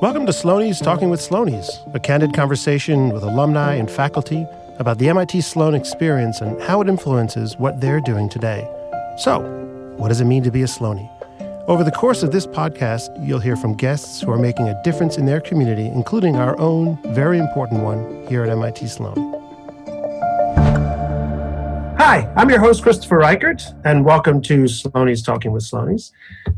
Welcome to Sloanies Talking with Sloanies, a candid conversation with alumni and faculty about the MIT Sloan experience and how it influences what they're doing today. So, what does it mean to be a Sloanie? Over the course of this podcast, you'll hear from guests who are making a difference in their community, including our own very important one here at MIT Sloan. Hi, I'm your host, Christopher Reichert, and welcome to Sloanies Talking with Sloanies.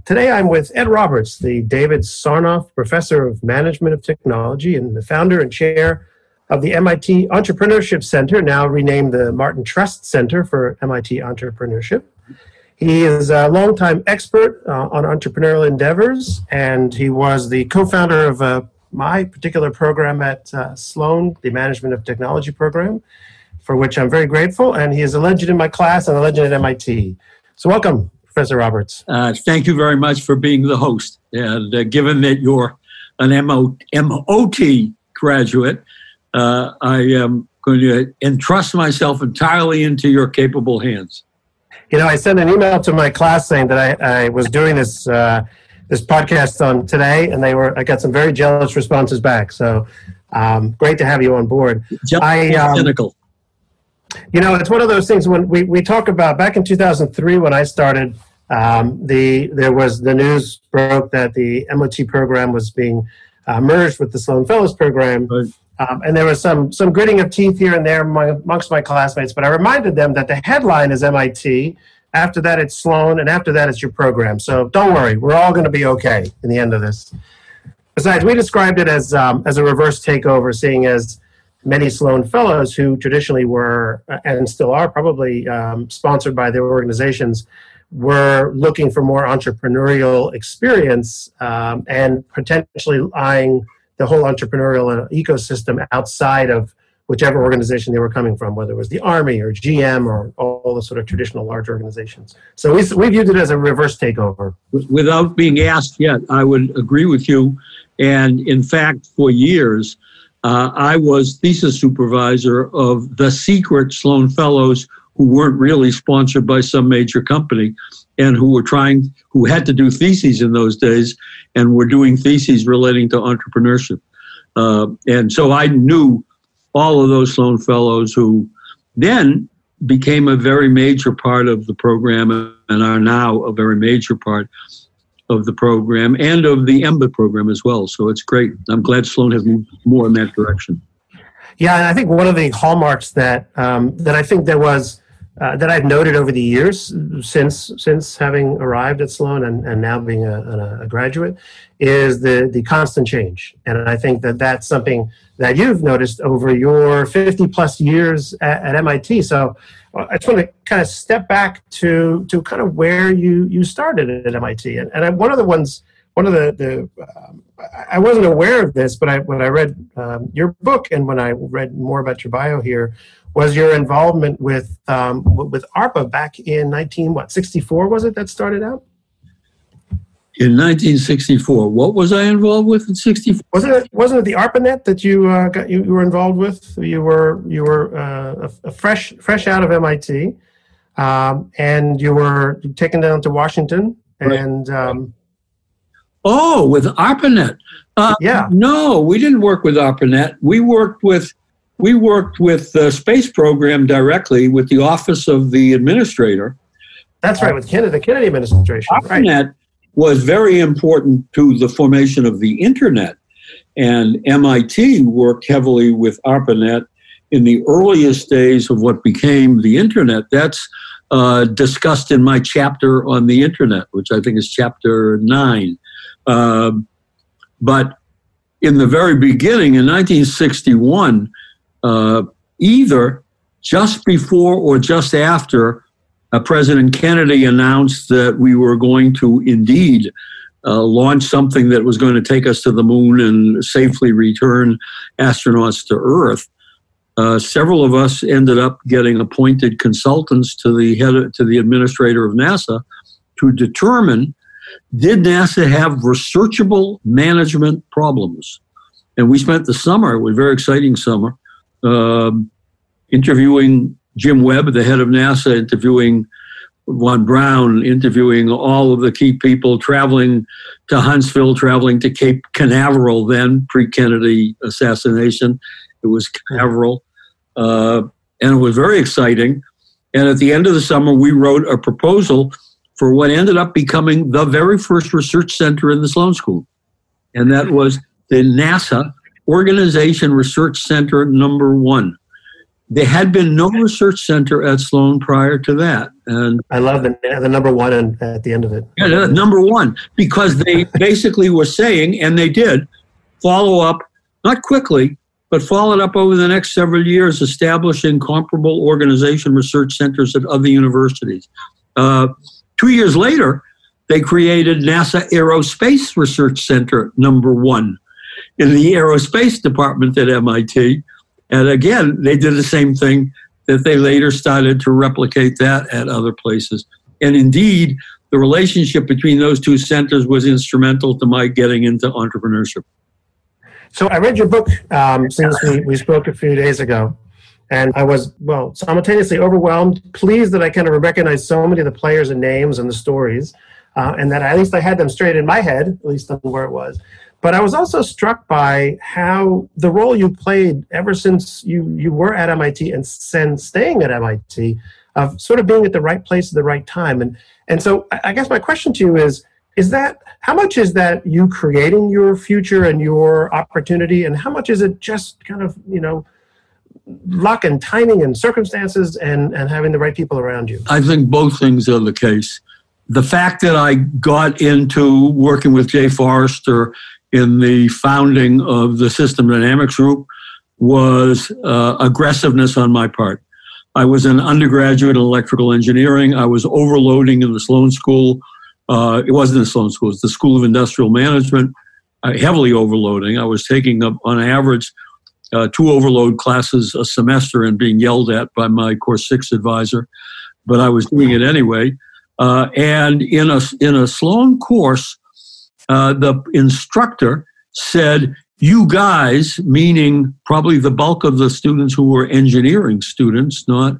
Today I'm with Ed Roberts, the David Sarnoff Professor of Management of Technology and the founder and chair of the MIT Entrepreneurship Center, now renamed the Martin Trust Center for MIT Entrepreneurship. He is a longtime expert uh, on entrepreneurial endeavors, and he was the co founder of uh, my particular program at uh, Sloan, the Management of Technology program for which I'm very grateful. And he is a legend in my class and a legend at MIT. So, welcome, Professor Roberts. Uh, thank you very much for being the host. And uh, given that you're an MO- MOT graduate, uh, I am going to entrust myself entirely into your capable hands. You know, I sent an email to my class saying that I, I was doing this uh, this podcast on today, and they were I got some very jealous responses back. So um, great to have you on board. I, um, cynical. You know, it's one of those things when we, we talk about back in 2003 when I started, um, the there was the news broke that the MOT program was being uh, merged with the Sloan Fellows program. Right. Um, and there was some some gritting of teeth here and there amongst my classmates, but I reminded them that the headline is MIT. After that, it's Sloan, and after that, it's your program. So don't worry, we're all going to be okay in the end of this. Besides, we described it as um, as a reverse takeover, seeing as many Sloan Fellows who traditionally were uh, and still are probably um, sponsored by their organizations were looking for more entrepreneurial experience um, and potentially eyeing the whole entrepreneurial uh, ecosystem outside of whichever organization they were coming from, whether it was the Army or GM or all the sort of traditional large organizations. So we, we viewed it as a reverse takeover. Without being asked yet, I would agree with you. And in fact, for years, uh, I was thesis supervisor of the secret Sloan Fellows who weren't really sponsored by some major company and who were trying, who had to do theses in those days and were doing theses relating to entrepreneurship. Uh, and so I knew all of those Sloan Fellows who then became a very major part of the program and are now a very major part of the program and of the MBA program as well. So it's great. I'm glad Sloan has moved more in that direction. Yeah, and I think one of the hallmarks that um, that I think there was uh, that I've noted over the years since since having arrived at Sloan and, and now being a, a, graduate is the the constant change, and I think that that's something that you've noticed over your 50 plus years at, at MIT. So I just want to kind of step back to to kind of where you you started at MIT, and, and I, one of the ones, one of the the um, I wasn't aware of this, but I when I read um, your book and when I read more about your bio here, was your involvement with um, with ARPA back in nineteen what sixty four was it that started out? In 1964. What was I involved with in 64? Wasn't it wasn't it the ARPANET that you uh, got you, you, were involved with? You were you were uh, a, a fresh fresh out of MIT, um, and you were taken down to Washington and. Um, oh, with ARPANET. Uh, yeah. No, we didn't work with ARPANET. We worked with we worked with the space program directly with the Office of the Administrator. That's right, with Kennedy, the Kennedy administration. ARPANET right was very important to the formation of the internet. And MIT worked heavily with ARPANET in the earliest days of what became the internet. That's uh, discussed in my chapter on the internet, which I think is chapter nine. Uh, but in the very beginning, in 1961, uh, either just before or just after uh, President Kennedy announced that we were going to indeed uh, launch something that was going to take us to the moon and safely return astronauts to Earth. Uh, several of us ended up getting appointed consultants to the head of, to the administrator of NASA to determine did NASA have researchable management problems. And we spent the summer, it was a very exciting summer, uh, interviewing Jim Webb, the head of NASA, interviewing von Braun, interviewing all of the key people, traveling to Huntsville, traveling to Cape Canaveral, then pre Kennedy assassination. It was Canaveral. Uh, and it was very exciting. And at the end of the summer, we wrote a proposal for what ended up becoming the very first research center in the Sloan School. And that was the NASA Organization Research Center number one. There had been no research center at Sloan prior to that. And I love the, the number one and at the end of it. Yeah, number one, because they basically were saying, and they did, follow up, not quickly, but followed up over the next several years, establishing comparable organization research centers at other universities. Uh, two years later, they created NASA Aerospace Research Center number one in the aerospace department at MIT. And again, they did the same thing that they later started to replicate that at other places. And indeed, the relationship between those two centers was instrumental to my getting into entrepreneurship. So I read your book um, since we, we spoke a few days ago. And I was, well, simultaneously overwhelmed, pleased that I kind of recognized so many of the players and names and the stories, uh, and that at least I had them straight in my head, at least where it was. But I was also struck by how the role you played ever since you, you were at MIT and since staying at MIT of sort of being at the right place at the right time. And, and so I guess my question to you is, is that how much is that you creating your future and your opportunity and how much is it just kind of, you know, luck and timing and circumstances and, and having the right people around you? I think both things are the case. The fact that I got into working with Jay Forrester in the founding of the System Dynamics Group was uh, aggressiveness on my part. I was an undergraduate in electrical engineering. I was overloading in the Sloan School. Uh, it wasn't the Sloan School, it was the School of Industrial Management, uh, heavily overloading. I was taking up, on average, uh, two overload classes a semester and being yelled at by my course six advisor, but I was doing it anyway. Uh, and in a, in a Sloan course, uh, the instructor said, You guys, meaning probably the bulk of the students who were engineering students, not,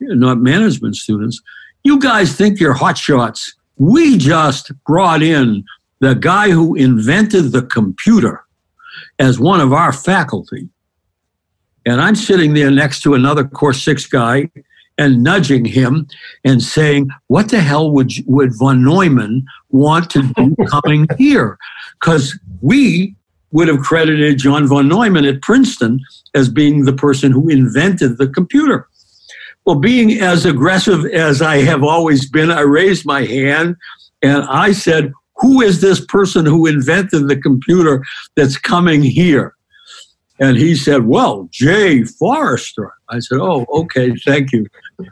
not management students, you guys think you're hot shots. We just brought in the guy who invented the computer as one of our faculty. And I'm sitting there next to another course six guy and nudging him and saying, What the hell would, would von Neumann want to do coming here? Because we would have credited John von Neumann at Princeton as being the person who invented the computer. Well, being as aggressive as I have always been, I raised my hand and I said, Who is this person who invented the computer that's coming here? And he said, Well, Jay Forrester. I said, Oh, okay, thank you.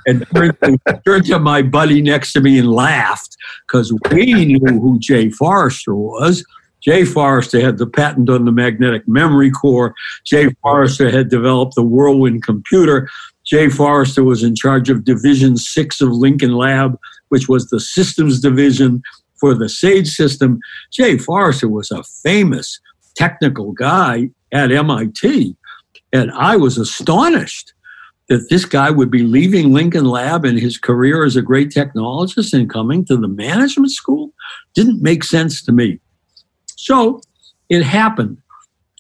And turned to, turned to my buddy next to me and laughed because we knew who Jay Forrester was. Jay Forrester had the patent on the magnetic memory core. Jay Forrester had developed the Whirlwind computer. Jay Forrester was in charge of Division 6 of Lincoln Lab, which was the systems division for the SAGE system. Jay Forrester was a famous technical guy at MIT. And I was astonished that this guy would be leaving Lincoln Lab and his career as a great technologist and coming to the management school. Didn't make sense to me. So it happened.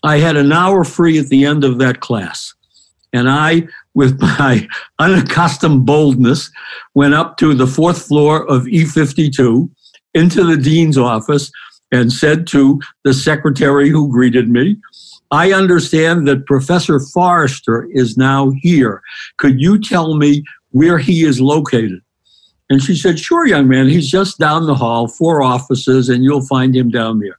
I had an hour free at the end of that class. And I, with my unaccustomed boldness, went up to the fourth floor of E52 into the dean's office and said to the secretary who greeted me, I understand that Professor Forrester is now here. Could you tell me where he is located? And she said, Sure, young man. He's just down the hall, four offices, and you'll find him down there.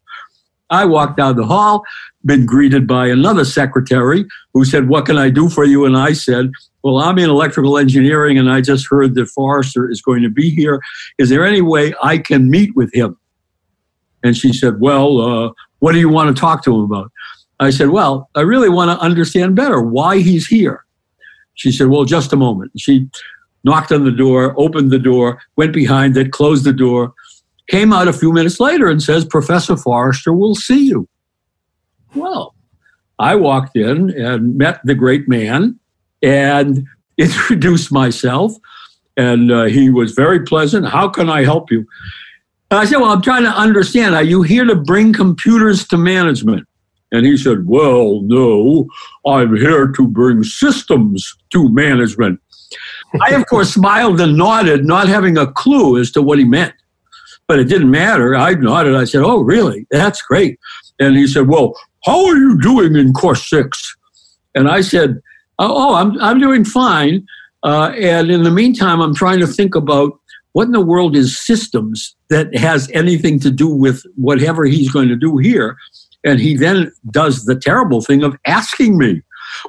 I walked down the hall, been greeted by another secretary who said, What can I do for you? And I said, Well, I'm in electrical engineering and I just heard that Forrester is going to be here. Is there any way I can meet with him? And she said, Well, uh, what do you want to talk to him about? I said, Well, I really want to understand better why he's here. She said, Well, just a moment. She knocked on the door, opened the door, went behind it, closed the door, came out a few minutes later and says, Professor Forrester will see you. Well, I walked in and met the great man and introduced myself. And uh, he was very pleasant. How can I help you? And I said, Well, I'm trying to understand. Are you here to bring computers to management? And he said, Well, no, I'm here to bring systems to management. I, of course, smiled and nodded, not having a clue as to what he meant. But it didn't matter. I nodded. I said, Oh, really? That's great. And he said, Well, how are you doing in course six? And I said, Oh, oh I'm, I'm doing fine. Uh, and in the meantime, I'm trying to think about what in the world is systems that has anything to do with whatever he's going to do here. And he then does the terrible thing of asking me,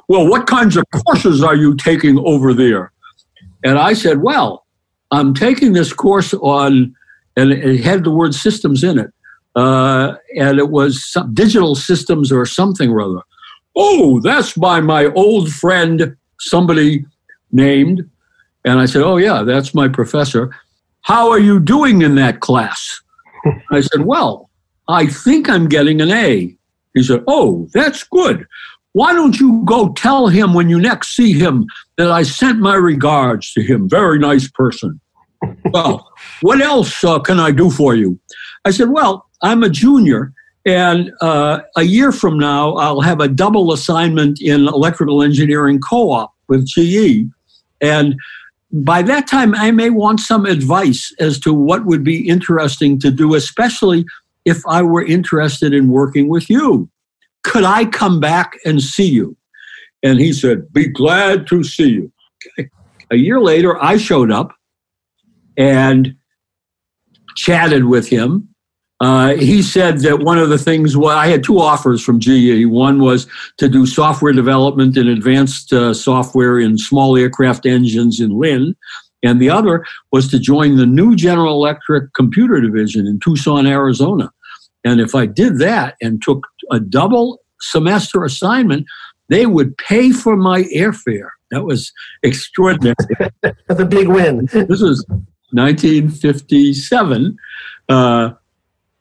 Well, what kinds of courses are you taking over there? And I said, Well, I'm taking this course on, and it had the word systems in it. Uh, and it was digital systems or something or other. Oh, that's by my old friend, somebody named. And I said, Oh, yeah, that's my professor. How are you doing in that class? I said, Well, I think I'm getting an A. He said, Oh, that's good. Why don't you go tell him when you next see him that I sent my regards to him? Very nice person. well, what else uh, can I do for you? I said, Well, I'm a junior, and uh, a year from now, I'll have a double assignment in electrical engineering co op with GE. And by that time, I may want some advice as to what would be interesting to do, especially if I were interested in working with you. Could I come back and see you? And he said, Be glad to see you. A year later, I showed up and chatted with him. Uh, he said that one of the things, well, I had two offers from GE. One was to do software development and advanced uh, software in small aircraft engines in Lynn. And the other was to join the new General Electric computer division in Tucson, Arizona. And if I did that and took a double semester assignment, they would pay for my airfare. That was extraordinary. That's a big win. this was 1957. Uh,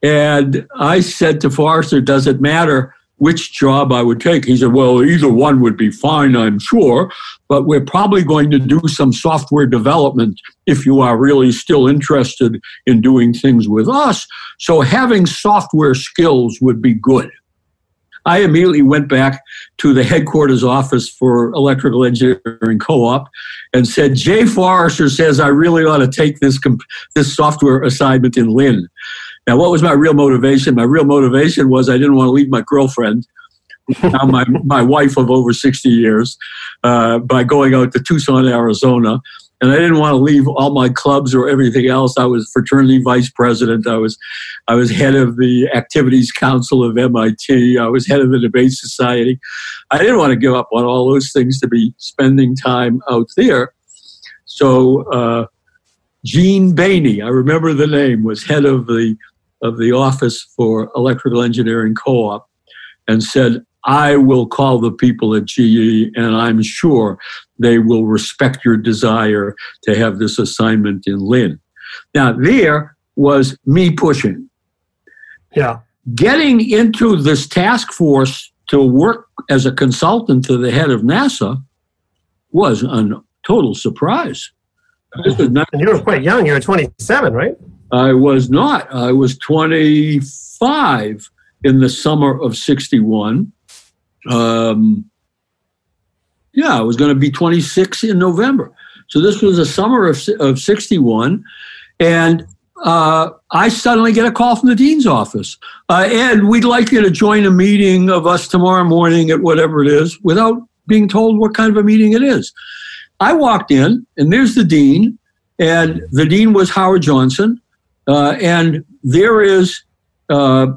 and I said to Forrester, Does it matter which job I would take? He said, Well, either one would be fine, I'm sure, but we're probably going to do some software development if you are really still interested in doing things with us. So having software skills would be good. I immediately went back to the headquarters office for electrical engineering co-op and said, Jay Forrester says I really ought to take this, comp- this software assignment in Lynn. Now, what was my real motivation? My real motivation was I didn't want to leave my girlfriend, now my, my wife of over 60 years, uh, by going out to Tucson, Arizona and I didn't want to leave all my clubs or everything else. I was fraternity vice president. I was, I was head of the activities council of MIT. I was head of the debate society. I didn't want to give up on all those things to be spending time out there. So uh, Gene Bainey, I remember the name, was head of the of the office for electrical engineering co-op, and said, I will call the people at GE, and I'm sure they will respect your desire to have this assignment in Lynn. Now, there was me pushing. Yeah. Getting into this task force to work as a consultant to the head of NASA was a total surprise. Not, and you were quite young. You were 27, right? I was not. I was 25 in the summer of 61. Um, yeah, I was going to be 26 in November. So this was the summer of, of 61. And uh, I suddenly get a call from the dean's office. Uh, Ed, we'd like you to join a meeting of us tomorrow morning at whatever it is without being told what kind of a meeting it is. I walked in, and there's the dean, and the dean was Howard Johnson. Uh, and there is uh,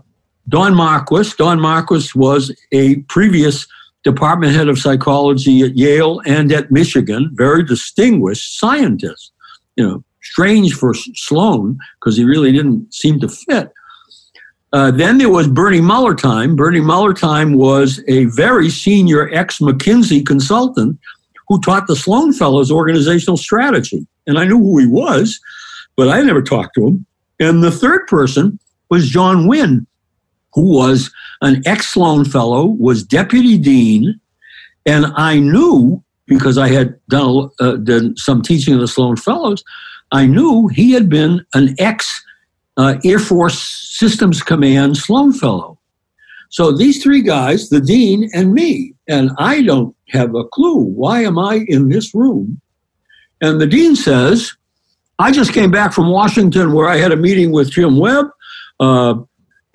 Don Marquis. Don Marquis was a previous department head of psychology at Yale and at Michigan, very distinguished scientist. You know, strange for Sloan because he really didn't seem to fit. Uh, then there was Bernie Muller-Thym. Bernie Muller-Thym was a very senior ex McKinsey consultant who taught the Sloan Fellows organizational strategy. And I knew who he was, but I never talked to him. And the third person was John Wynn, who was an ex Sloan Fellow, was deputy dean. And I knew because I had done, uh, done some teaching of the Sloan Fellows, I knew he had been an ex uh, Air Force Systems Command Sloan Fellow. So these three guys, the dean and me, and I don't have a clue. Why am I in this room? And the dean says, I just came back from Washington where I had a meeting with Jim Webb. Uh,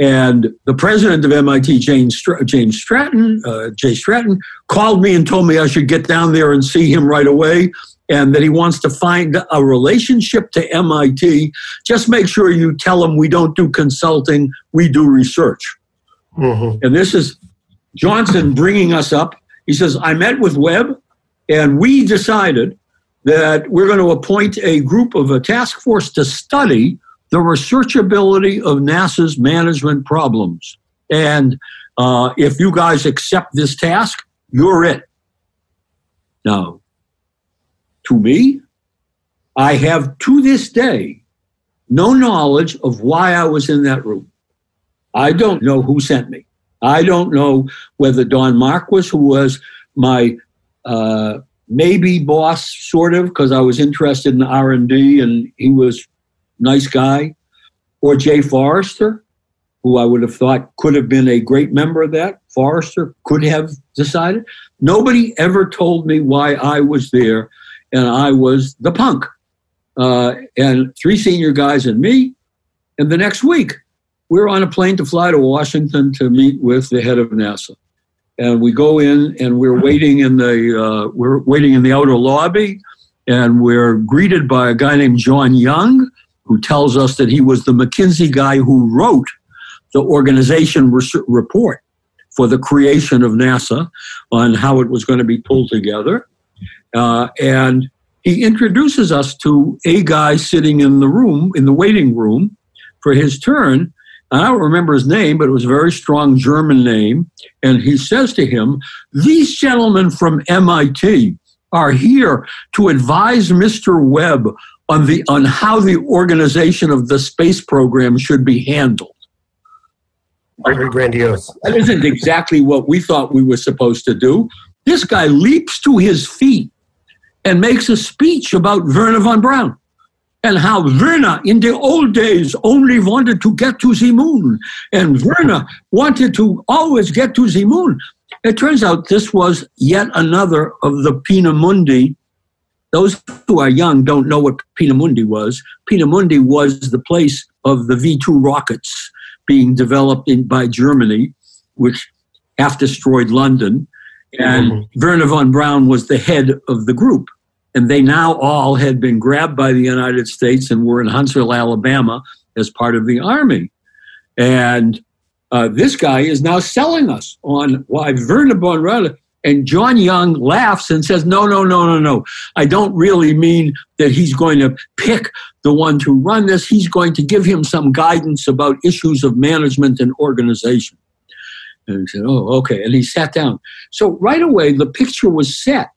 and the president of MIT, James, James Stratton, uh, Jay Stratton, called me and told me I should get down there and see him right away and that he wants to find a relationship to MIT. Just make sure you tell him we don't do consulting, we do research. Mm-hmm. And this is Johnson bringing us up. He says, I met with Webb and we decided that we're going to appoint a group of a task force to study the researchability of NASA's management problems. And uh, if you guys accept this task, you're it. Now, to me, I have to this day no knowledge of why I was in that room. I don't know who sent me. I don't know whether Don Marquis, who was my uh, maybe boss, sort of, because I was interested in R and he was nice guy, or Jay Forrester, who I would have thought could have been a great member of that. Forrester could have decided. Nobody ever told me why I was there, and I was the punk. Uh, and three senior guys and me. And the next week, we we're on a plane to fly to Washington to meet with the head of NASA. And we go in, and we're waiting in the uh, we're waiting in the outer lobby, and we're greeted by a guy named John Young, who tells us that he was the McKinsey guy who wrote the organization report for the creation of NASA on how it was going to be pulled together. Uh, and he introduces us to a guy sitting in the room, in the waiting room for his turn. I don't remember his name, but it was a very strong German name. And he says to him, These gentlemen from MIT are here to advise Mr. Webb on the on how the organization of the space program should be handled. Very grandiose. That isn't exactly what we thought we were supposed to do. This guy leaps to his feet and makes a speech about Wernher von Braun and how Wernher in the old days only wanted to get to the moon and Wernher wanted to always get to the moon. It turns out this was yet another of the Peenemünde those who are young don't know what Peenemünde was. Peenemünde was the place of the V 2 rockets being developed in, by Germany, which half destroyed London. And mm-hmm. Wernher von Braun was the head of the group. And they now all had been grabbed by the United States and were in Huntsville, Alabama, as part of the army. And uh, this guy is now selling us on why Wernher von Braun and John Young laughs and says, No, no, no, no, no. I don't really mean that he's going to pick the one to run this. He's going to give him some guidance about issues of management and organization. And he said, Oh, okay. And he sat down. So right away, the picture was set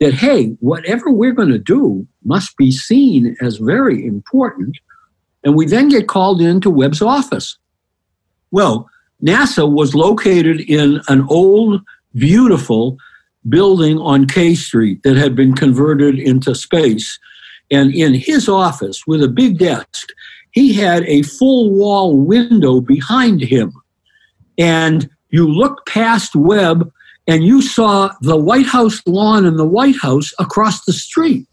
that, hey, whatever we're going to do must be seen as very important. And we then get called into Webb's office. Well, NASA was located in an old beautiful building on K Street that had been converted into space. And in his office, with a big desk, he had a full wall window behind him. And you looked past Webb and you saw the White House lawn and the White House across the street.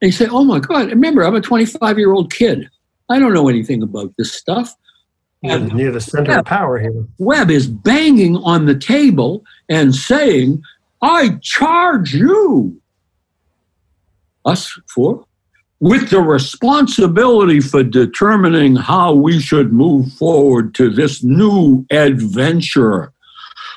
And you say, Oh my God, remember, I'm a 25 year old kid. I don't know anything about this stuff. And near the center Webb, of power here. Webb is banging on the table and saying, I charge you, us for, with the responsibility for determining how we should move forward to this new adventure.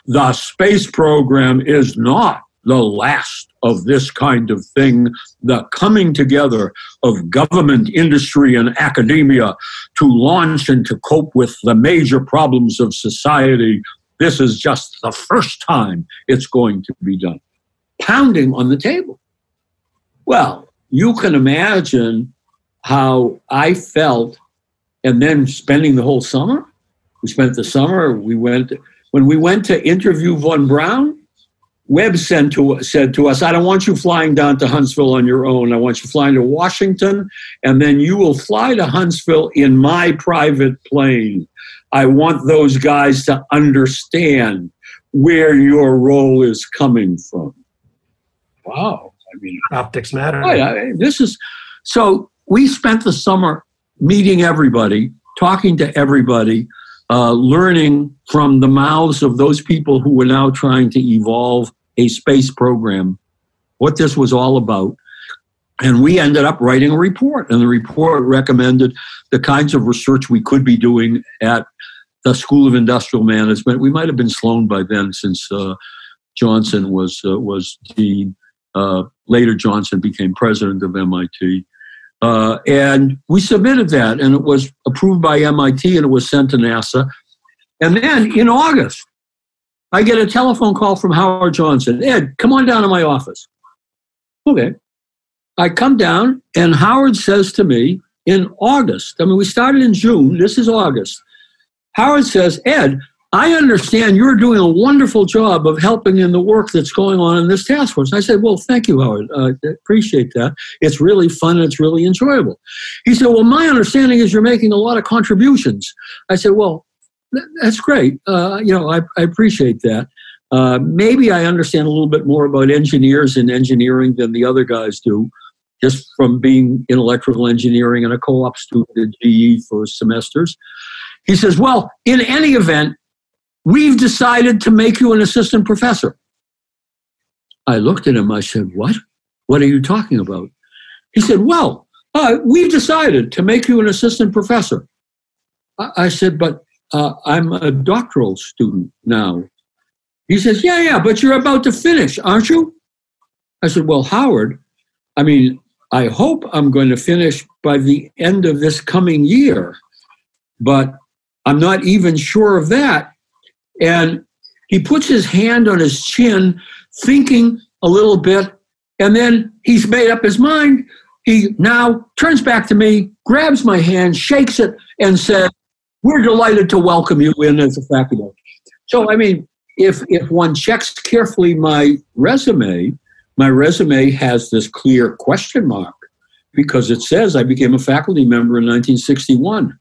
The space program is not the last of this kind of thing, the coming together of government, industry, and academia to launch and to cope with the major problems of society. This is just the first time it's going to be done. Pounding on the table. Well, you can imagine how I felt, and then spending the whole summer. We spent the summer, we went, when we went to interview Von Braun, Webb sent to, said to us, I don't want you flying down to Huntsville on your own. I want you flying to Washington, and then you will fly to Huntsville in my private plane. I want those guys to understand where your role is coming from. Wow. I mean, optics matter. Right, I, this is so we spent the summer meeting everybody, talking to everybody, uh, learning from the mouths of those people who were now trying to evolve a space program, what this was all about. And we ended up writing a report, and the report recommended the kinds of research we could be doing at the School of Industrial Management. We might have been Sloan by then, since uh, Johnson was uh, was dean. Uh, later, Johnson became president of MIT. Uh, and we submitted that, and it was approved by MIT, and it was sent to NASA. And then in August, I get a telephone call from Howard Johnson. Ed, come on down to my office. Okay. I come down, and Howard says to me in August, I mean, we started in June, this is August. Howard says, Ed, I understand you're doing a wonderful job of helping in the work that's going on in this task force. I said, Well, thank you, Howard. I appreciate that. It's really fun and it's really enjoyable. He said, Well, my understanding is you're making a lot of contributions. I said, Well, that's great. Uh, you know, I, I appreciate that. Uh, maybe I understand a little bit more about engineers and engineering than the other guys do, just from being in electrical engineering and a co op student at GE for semesters. He says, Well, in any event, we've decided to make you an assistant professor. I looked at him. I said, What? What are you talking about? He said, Well, uh, we've decided to make you an assistant professor. I, I said, But uh, I'm a doctoral student now. He says, Yeah, yeah, but you're about to finish, aren't you? I said, Well, Howard, I mean, I hope I'm going to finish by the end of this coming year, but I'm not even sure of that. And he puts his hand on his chin, thinking a little bit, and then he's made up his mind. He now turns back to me, grabs my hand, shakes it, and says, we're delighted to welcome you in as a faculty. So, I mean, if if one checks carefully my resume, my resume has this clear question mark because it says I became a faculty member in 1961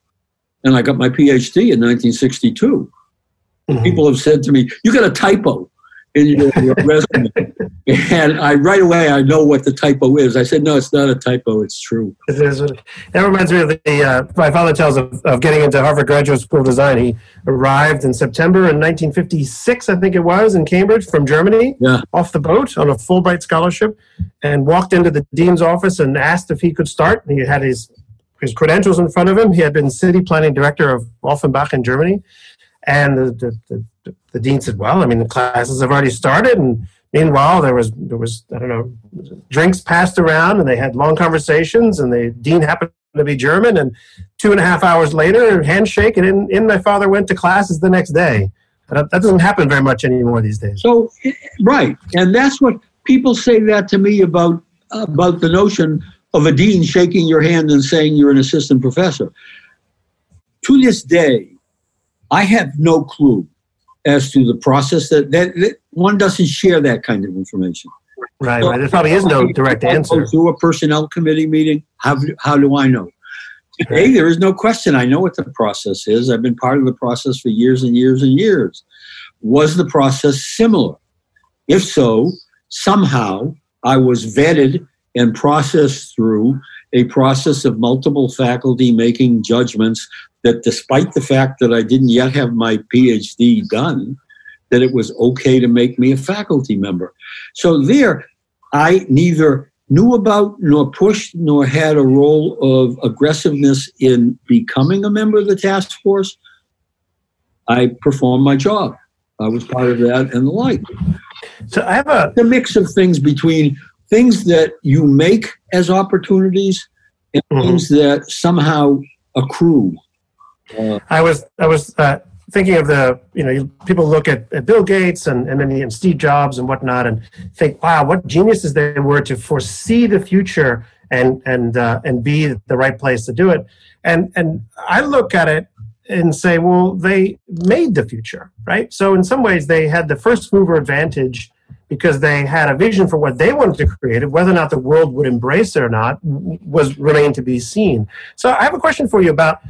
and I got my PhD in 1962. Mm-hmm. People have said to me, "You got a typo in your, your resume," and I right away I know what the typo is. I said, "No, it's not a typo. It's true." It is. That reminds me of the uh, my father tells of, of getting into Harvard Graduate School of Design. He arrived in September in 1956, I think it was, in Cambridge from Germany, yeah. off the boat on a Fulbright scholarship, and walked into the dean's office and asked if he could start. He had his his credentials in front of him. He had been city planning director of Offenbach in Germany. And the, the, the, the, dean said, "Well, I mean, the classes have already started, and meanwhile, there was there was I don't know, drinks passed around, and they had long conversations, and the dean happened to be German, and two and a half hours later, handshake, and in, in my father went to classes the next day. That, that doesn't happen very much anymore these days. So, right, and that's what people say that to me about about the notion of a dean shaking your hand and saying you're an assistant professor. To this day, I have no clue as to the process that, that, that one doesn't share that kind of information. Right, so, right. There probably is no direct answer. Through a personnel committee meeting, how, how do I know? Hey, there is no question. I know what the process is. I've been part of the process for years and years and years. Was the process similar? If so, somehow I was vetted and processed through a process of multiple faculty making judgments that despite the fact that I didn't yet have my PhD done, that it was okay to make me a faculty member. So there, I neither knew about nor pushed nor had a role of aggressiveness in becoming a member of the task force. I performed my job. I was part of that and the like. So I have a the mix of things between things that you make as opportunities and mm-hmm. things that somehow accrue uh, I was I was uh, thinking of the you know people look at, at Bill Gates and and, and Steve Jobs and whatnot and think wow what geniuses they were to foresee the future and and uh, and be the right place to do it and and I look at it and say well they made the future right so in some ways they had the first mover advantage because they had a vision for what they wanted to create. Whether or not the world would embrace it or not was remained to be seen. So I have a question for you about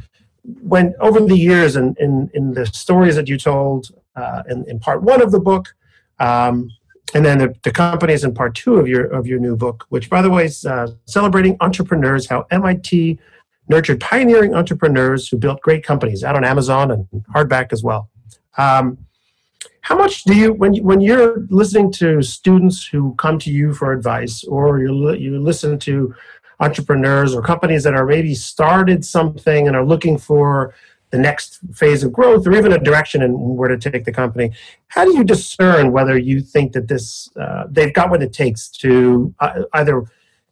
when over the years and in, in, in, the stories that you told uh, in, in, part one of the book, um, and then the, the, companies in part two of your of your new book, which by the way is uh, celebrating entrepreneurs, how MIT nurtured pioneering entrepreneurs who built great companies out on Amazon and hardback as well. Um, how much do you when you, when you're listening to students who come to you for advice, or you you listen to entrepreneurs or companies that are maybe started something and are looking for the next phase of growth or even a direction in where to take the company. How do you discern whether you think that this uh, they've got what it takes to uh, either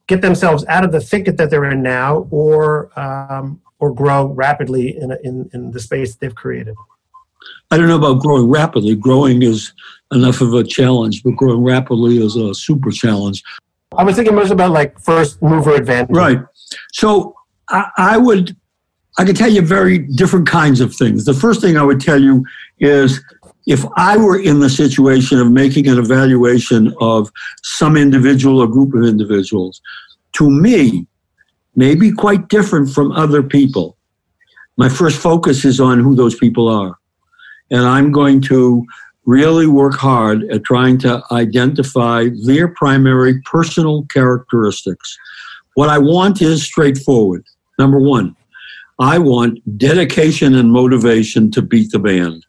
get themselves out of the thicket that they're in now or um, or grow rapidly in, in, in the space they've created? I don't know about growing rapidly. Growing is enough of a challenge but growing rapidly is a super challenge I was thinking most about like first mover advantage. Right. So I, I would, I could tell you very different kinds of things. The first thing I would tell you is if I were in the situation of making an evaluation of some individual or group of individuals, to me, may be quite different from other people. My first focus is on who those people are. And I'm going to really work hard at trying to identify their primary personal characteristics. What I want is straightforward. Number one, I want dedication and motivation to beat the band.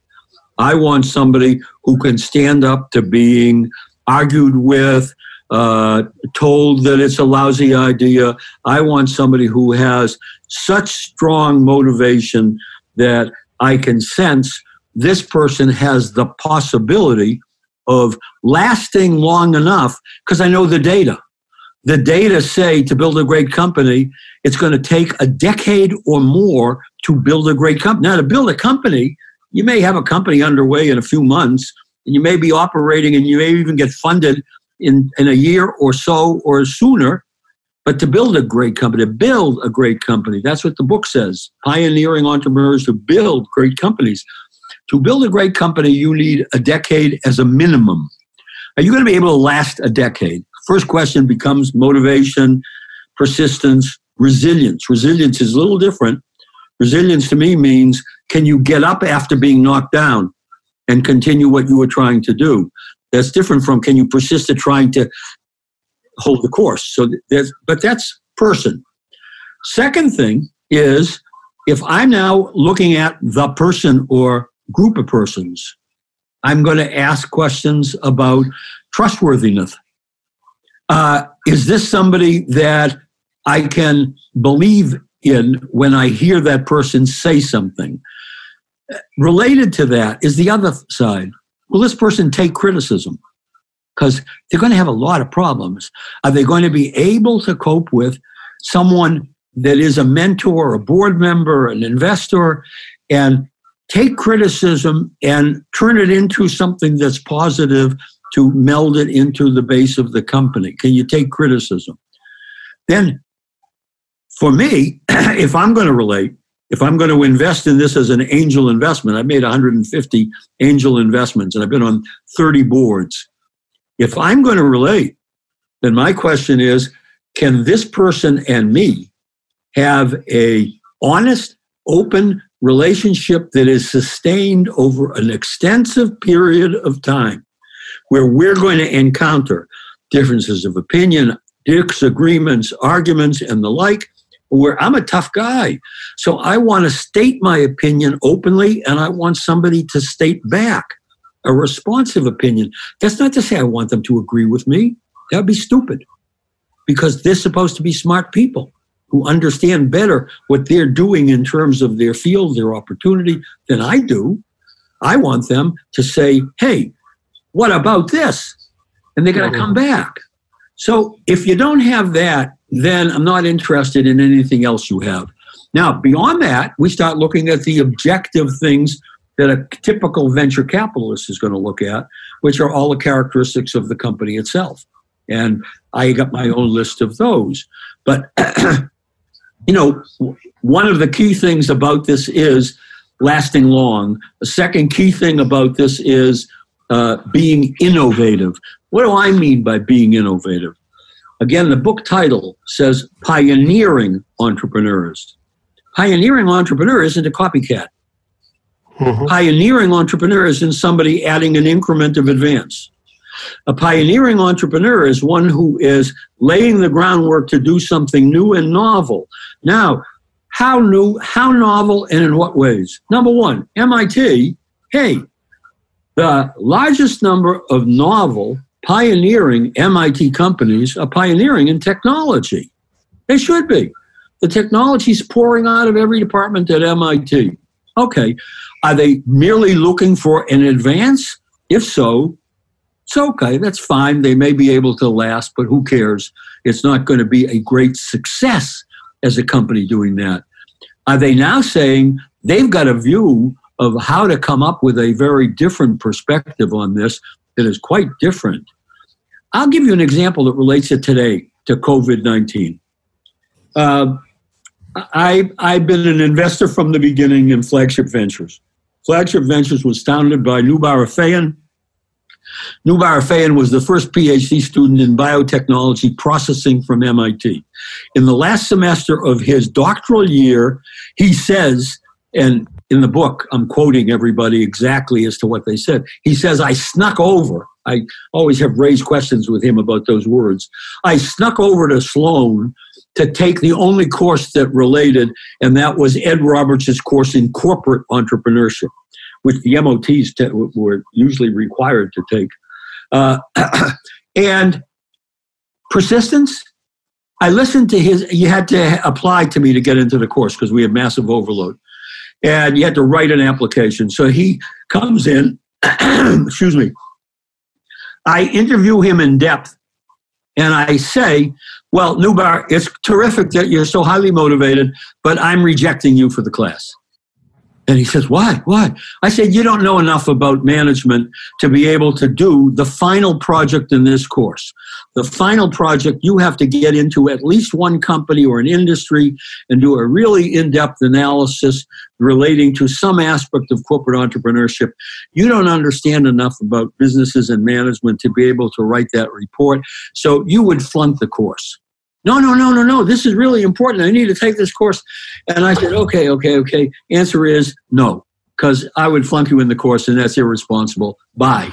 I want somebody who can stand up to being argued with, uh, told that it's a lousy idea. I want somebody who has such strong motivation that I can sense this person has the possibility of lasting long enough because I know the data. The data say to build a great company, it's going to take a decade or more to build a great company. Now, to build a company, you may have a company underway in a few months, and you may be operating and you may even get funded in, in a year or so or sooner. But to build a great company, to build a great company, that's what the book says pioneering entrepreneurs to build great companies. To build a great company, you need a decade as a minimum. Are you going to be able to last a decade? First question becomes motivation, persistence, resilience. Resilience is a little different. Resilience to me means can you get up after being knocked down and continue what you were trying to do? That's different from can you persist at trying to hold the course. So there's, but that's person. Second thing is if I'm now looking at the person or group of persons. I'm going to ask questions about trustworthiness. Uh, is this somebody that I can believe in when I hear that person say something? Related to that is the other side. Will this person take criticism? Because they're going to have a lot of problems. Are they going to be able to cope with someone that is a mentor, a board member, an investor, and take criticism and turn it into something that's positive to meld it into the base of the company? Can you take criticism? Then, for me, if I'm going to relate, if I'm going to invest in this as an angel investment, I've made 150 angel investments and I've been on 30 boards. If I'm going to relate, then my question is can this person and me have a honest, open relationship that is sustained over an extensive period of time where we're going to encounter differences of opinion, disagreements, arguments, and the like. Where I'm a tough guy. So I want to state my opinion openly, and I want somebody to state back a responsive opinion. That's not to say I want them to agree with me. That would be stupid because they're supposed to be smart people who understand better what they're doing in terms of their field, their opportunity than I do. I want them to say, hey, what about this? And they're going to mm-hmm. come back. So if you don't have that, then I'm not interested in anything else you have. Now, beyond that, we start looking at the objective things that a typical venture capitalist is going to look at, which are all the characteristics of the company itself. And I got my own list of those. But you know, one of the key things about this is lasting long. The second key thing about this is uh, being innovative. What do I mean by being innovative? Again, the book title says Pioneering Entrepreneurs. Pioneering entrepreneur isn't a copycat. Mm-hmm. Pioneering entrepreneur isn't somebody adding an increment of advance. A pioneering entrepreneur is one who is laying the groundwork to do something new and novel. Now, how new, how novel, and in what ways? Number one, MIT, hey, the largest number of novel, pioneering MIT companies are pioneering in technology. They should be. The technology is pouring out of every department at MIT. Okay, are they merely looking for an advance? If so, it's okay. That's fine. They may be able to last, but who cares? It's not going to be a great success as a company doing that. Are they now saying they've got a view of how to come up with a very different perspective on this that is quite different? I'll give you an example that relates to today, to COVID 19. Uh, I, I've been an investor from the beginning in Flagship Ventures. Flagship Ventures was founded by Noubar Afeyan. Noubar Afeyan was the first PhD student in biotechnology processing from MIT. In the last semester of his doctoral year, he says, and in the book, I'm quoting everybody exactly as to what they said. He says, I snuck over. I always have raised questions with him about those words. I snuck over to Sloan to take the only course that related, and that was Ed Roberts' course in corporate entrepreneurship, which the MOTs t- were usually required to take. Uh, and persistence. I listened to his, you had to apply to me to get into the course because we had massive overload. And you had to write an application. So he comes in, excuse me. I interview him in depth and I say, well, Noubar, it's terrific that you're so highly motivated, but I'm rejecting you for the class. And he says, Why? Why? I said, You don't know enough about management to be able to do the final project in this course. The final project, you have to get into at least one company or an industry and do a really in depth analysis relating to some aspect of corporate entrepreneurship. You don't understand enough about businesses and management to be able to write that report. So you would flunk the course. No, no, no, no, no. This is really important. I need to take this course. And I said, okay, okay, okay. Answer is no, because I would flunk you in the course and that's irresponsible. Bye.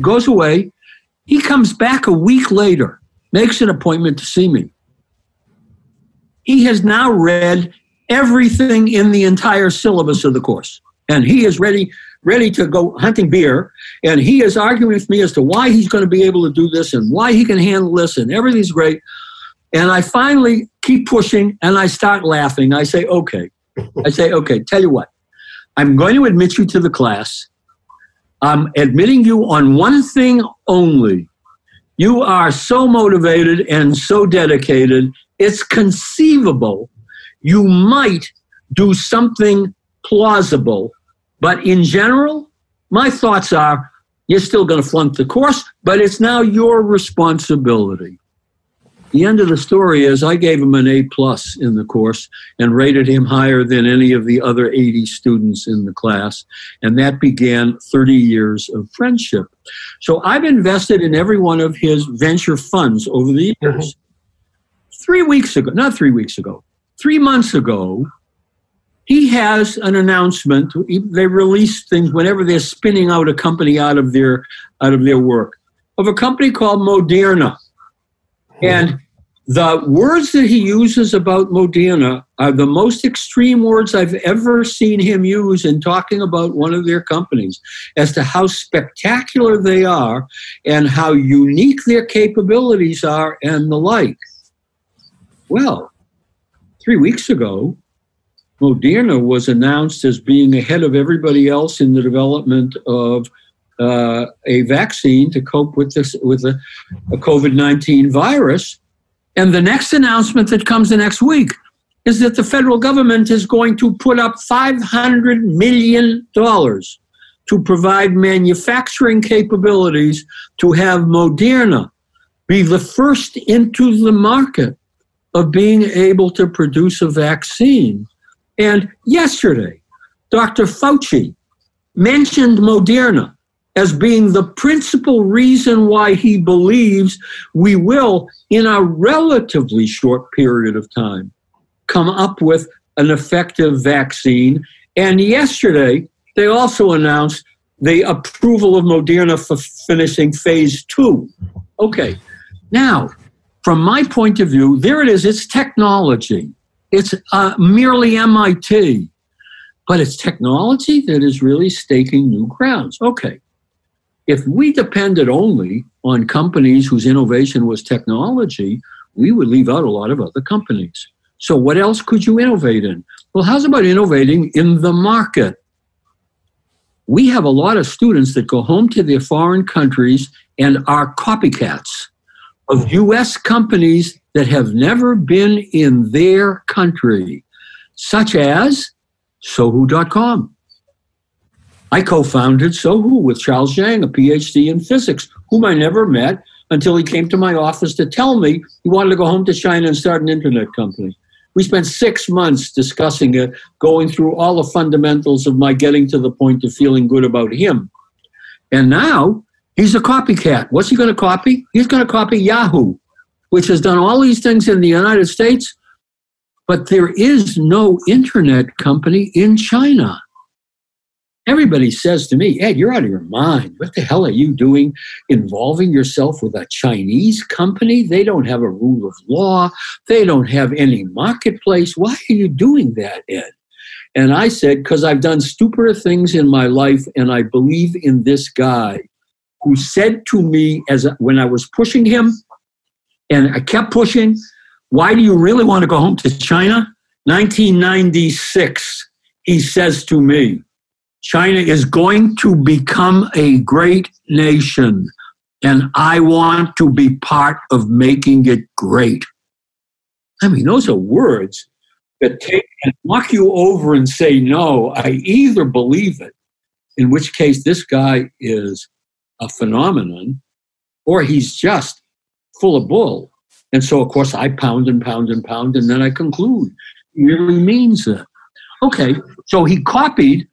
Goes away. He comes back a week later, makes an appointment to see me. He has now read everything in the entire syllabus of the course. And he is ready, ready to go hunting beer. And he is arguing with me as to why he's going to be able to do this and why he can handle this and everything's great. And I finally keep pushing and I start laughing. I say, okay. I say, okay, tell you what. I'm going to admit you to the class. I'm admitting you on one thing only. You are so motivated and so dedicated, it's conceivable you might do something plausible. But in general, my thoughts are you're still going to flunk the course, but it's now your responsibility. The end of the story is I gave him an A plus in the course and rated him higher than any of the other 80 students in the class. And that began 30 years of friendship. So I've invested in every one of his venture funds over the years. Mm-hmm. Three weeks ago, not three weeks ago, three months ago, he has an announcement. They release things whenever they're spinning out a company out of their out of their work of a company called Moderna. And the words that he uses about Moderna are the most extreme words I've ever seen him use in talking about one of their companies as to how spectacular they are and how unique their capabilities are and the like. Well, three weeks ago, Moderna was announced as being ahead of everybody else in the development of uh, a vaccine to cope with this with the COVID nineteen virus. And the next announcement that comes the next week is that the federal government is going to put up five hundred million dollars to provide manufacturing capabilities to have Moderna be the first into the market of being able to produce a vaccine. And yesterday, Dr. Fauci mentioned Moderna as being the principal reason why he believes we will, in a relatively short period of time, come up with an effective vaccine. And yesterday, they also announced the approval of Moderna for finishing phase two. Okay, now, from my point of view, there it is. It's technology. It's uh, merely MIT, but it's technology that is really staking new grounds. Okay, if we depended only on companies whose innovation was technology, we would leave out a lot of other companies. So, what else could you innovate in? Well, how's about innovating in the market? We have a lot of students that go home to their foreign countries and are copycats of US companies that have never been in their country, such as Sohu.com. I co founded Sohu with Charles Zhang, a PhD in physics, whom I never met until he came to my office to tell me he wanted to go home to China and start an internet company. We spent six months discussing it, going through all the fundamentals of my getting to the point of feeling good about him. And now he's a copycat. What's he going to copy? He's going to copy Yahoo, which has done all these things in the United States, but there is no internet company in China. Everybody says to me, Ed, you're out of your mind. What the hell are you doing involving yourself with a Chinese company? They don't have a rule of law. They don't have any marketplace. Why are you doing that, Ed? And I said, because I've done stupider things in my life and I believe in this guy who said to me as when I was pushing him and I kept pushing, why do you really want to go home to China? 1996, he says to me, China is going to become a great nation, and I want to be part of making it great. I mean, those are words that take and knock you over and say, no, I either believe it, in which case this guy is a phenomenon, or he's just full of bull. And so, of course, I pound and pound and pound, and then I conclude he really means it. Okay, so he copied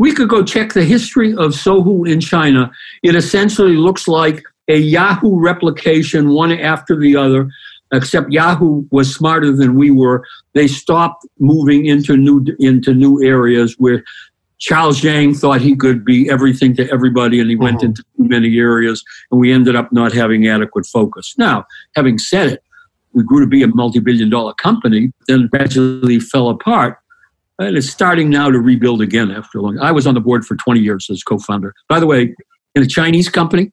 we could go check the history of Sohu in China. It essentially looks like a Yahoo replication, one after the other, except Yahoo was smarter than we were. They stopped moving into new into new areas where Charles Zhang thought he could be everything to everybody, and he mm-hmm. went into too many areas, and we ended up not having adequate focus. Now, having said it, we grew to be a multi-billion dollar company, then gradually fell apart and it's starting now to rebuild again after a long. I was on the board for 20 years as co-founder. By the way, in a Chinese company,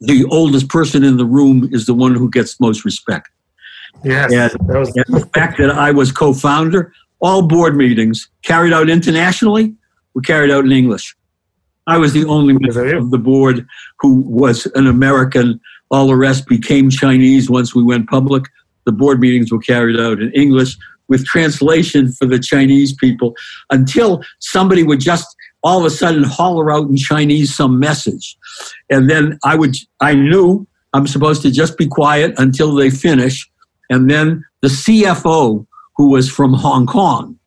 the oldest person in the room is the one who gets most respect. Yes, and, was- and the fact that I was co-founder, all board meetings carried out internationally were carried out in English. I was the only member of the board who was an American. All the rest became Chinese once we went public. The board meetings were carried out in English with translation for the Chinese people until somebody would just all of a sudden holler out in Chinese some message. And then I would, I knew I'm supposed to just be quiet until they finish. And then the CFO, who was from Hong Kong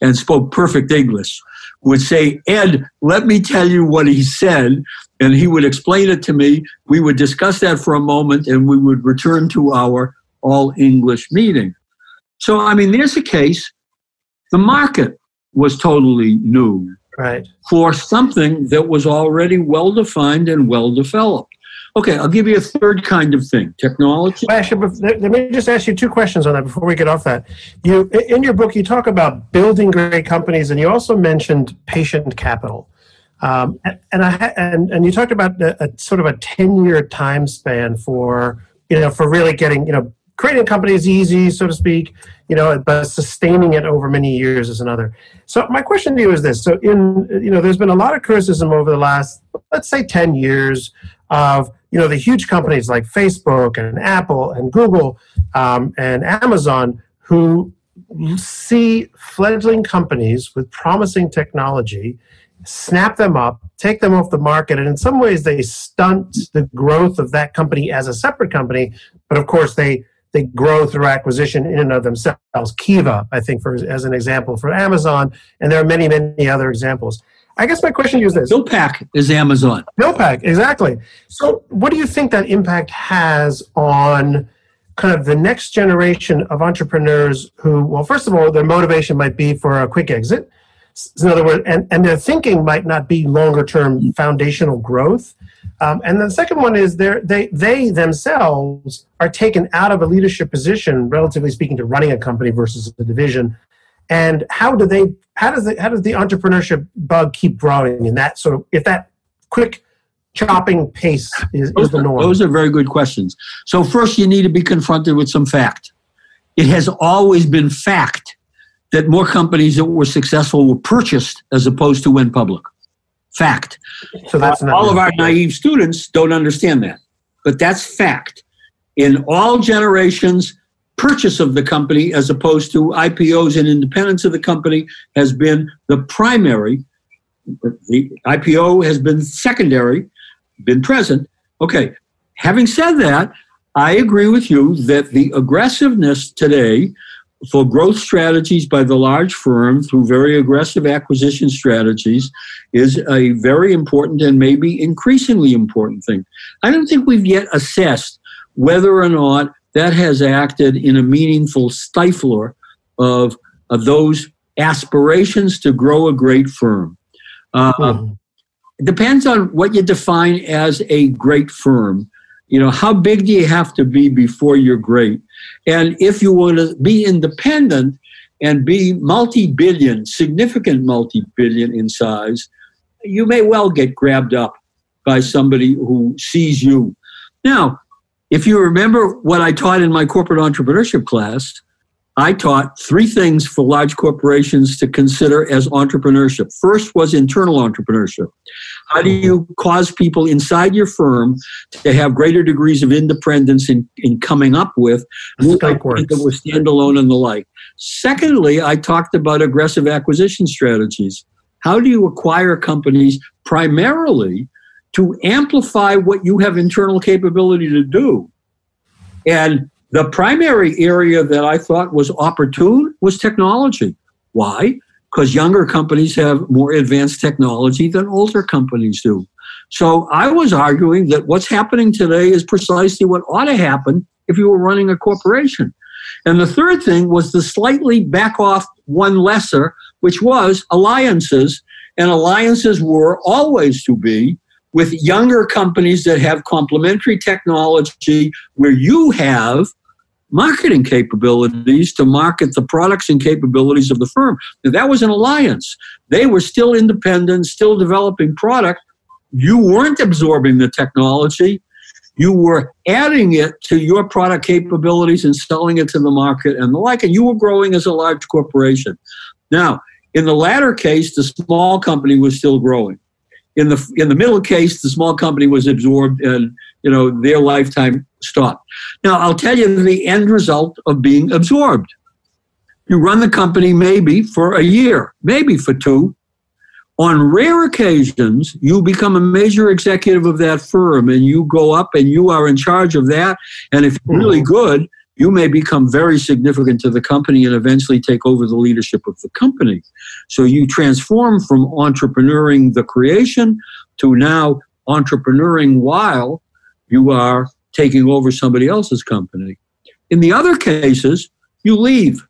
and spoke perfect English, would say, Ed, let me tell you what he said. And he would explain it to me. We would discuss that for a moment and we would return to our all English meeting. So, I mean, there's a case. The market was totally new right. for something that was already well defined and well developed. Okay, I'll give you a third kind of thing technology. Well, actually, let me just ask you two questions on that before we get off that. You, in your book, you talk about building great companies, and you also mentioned patient capital. Um, and, I, and, and you talked about a, a sort of a 10 year time span for, you know, for really getting, you know, creating a company is easy, so to speak, you know, but sustaining it over many years is another. So my question to you is this: so in you know, there's been a lot of criticism over the last, let's say, ten years of you know the huge companies like Facebook and Apple and Google um, and Amazon who see fledgling companies with promising technology snap them up, take them off the market, and in some ways they stunt the growth of that company as a separate company. But of course, they they grow through acquisition in and of themselves. Kiva, I think, for as an example for Amazon, and there are many, many other examples. I guess my question to you is this: PillPack is Amazon. PillPack, exactly. So, what do you think that impact has on kind of the next generation of entrepreneurs who, well, first of all, their motivation might be for a quick exit. In other words, and, and their thinking might not be longer term foundational growth. Um, and then the second one is they they themselves are taken out of a leadership position, relatively speaking, to running a company versus a division. And how do they? How does the how does the entrepreneurship bug keep growing in that sort of if that quick chopping pace is, is the norm? Those are very good questions. So first, you need to be confronted with some fact. It has always been fact that more companies that were successful were purchased as opposed to went public. Fact. So that's uh, all of our naive students don't understand that, but that's fact. In all generations, purchase of the company as opposed to IPOs and independence of the company has been the primary. The IPO has been secondary, been present. Okay, having said that, I agree with you that the aggressiveness today for growth strategies by the large firm through very aggressive acquisition strategies is a very important and maybe increasingly important thing. I don't think we've yet assessed whether or not that has acted in a meaningful stifler of, of those aspirations to grow a great firm. Uh, mm-hmm. It depends on what you define as a great firm. You know, how big do you have to be before you're great? And if you want to be independent and be multi billion, significant multi billion in size, you may well get grabbed up by somebody who sees you. Now, if you remember what I taught in my corporate entrepreneurship class, I taught three things for large corporations to consider as entrepreneurship. First was internal entrepreneurship. How do you cause people inside your firm to have greater degrees of independence in, in coming up with new that were standalone and the like? Secondly, I talked about aggressive acquisition strategies. How do you acquire companies primarily to amplify what you have internal capability to do? And the primary area that I thought was opportune was technology. Why? Because younger companies have more advanced technology than older companies do. So I was arguing that what's happening today is precisely what ought to happen if you were running a corporation. And the third thing was the slightly back off one lesser, which was alliances. And alliances were always to be with younger companies that have complementary technology where you have marketing capabilities to market the products and capabilities of the firm. Now, that was an alliance. They were still independent, still developing product. You weren't absorbing the technology. You were adding it to your product capabilities and selling it to the market and the like, and you were growing as a large corporation. Now, in the latter case, the small company was still growing. In the in the middle case, the small company was absorbed and you know their lifetime stopped. Now I'll tell you the end result of being absorbed. You run the company maybe for a year, maybe for two. On rare occasions, you become a major executive of that firm and you go up and you are in charge of that. And if you're really mm-hmm. good, you may become very significant to the company and eventually take over the leadership of the company. So you transform from entrepreneuring the creation to now entrepreneuring while you are taking over somebody else's company. In the other cases, you leave.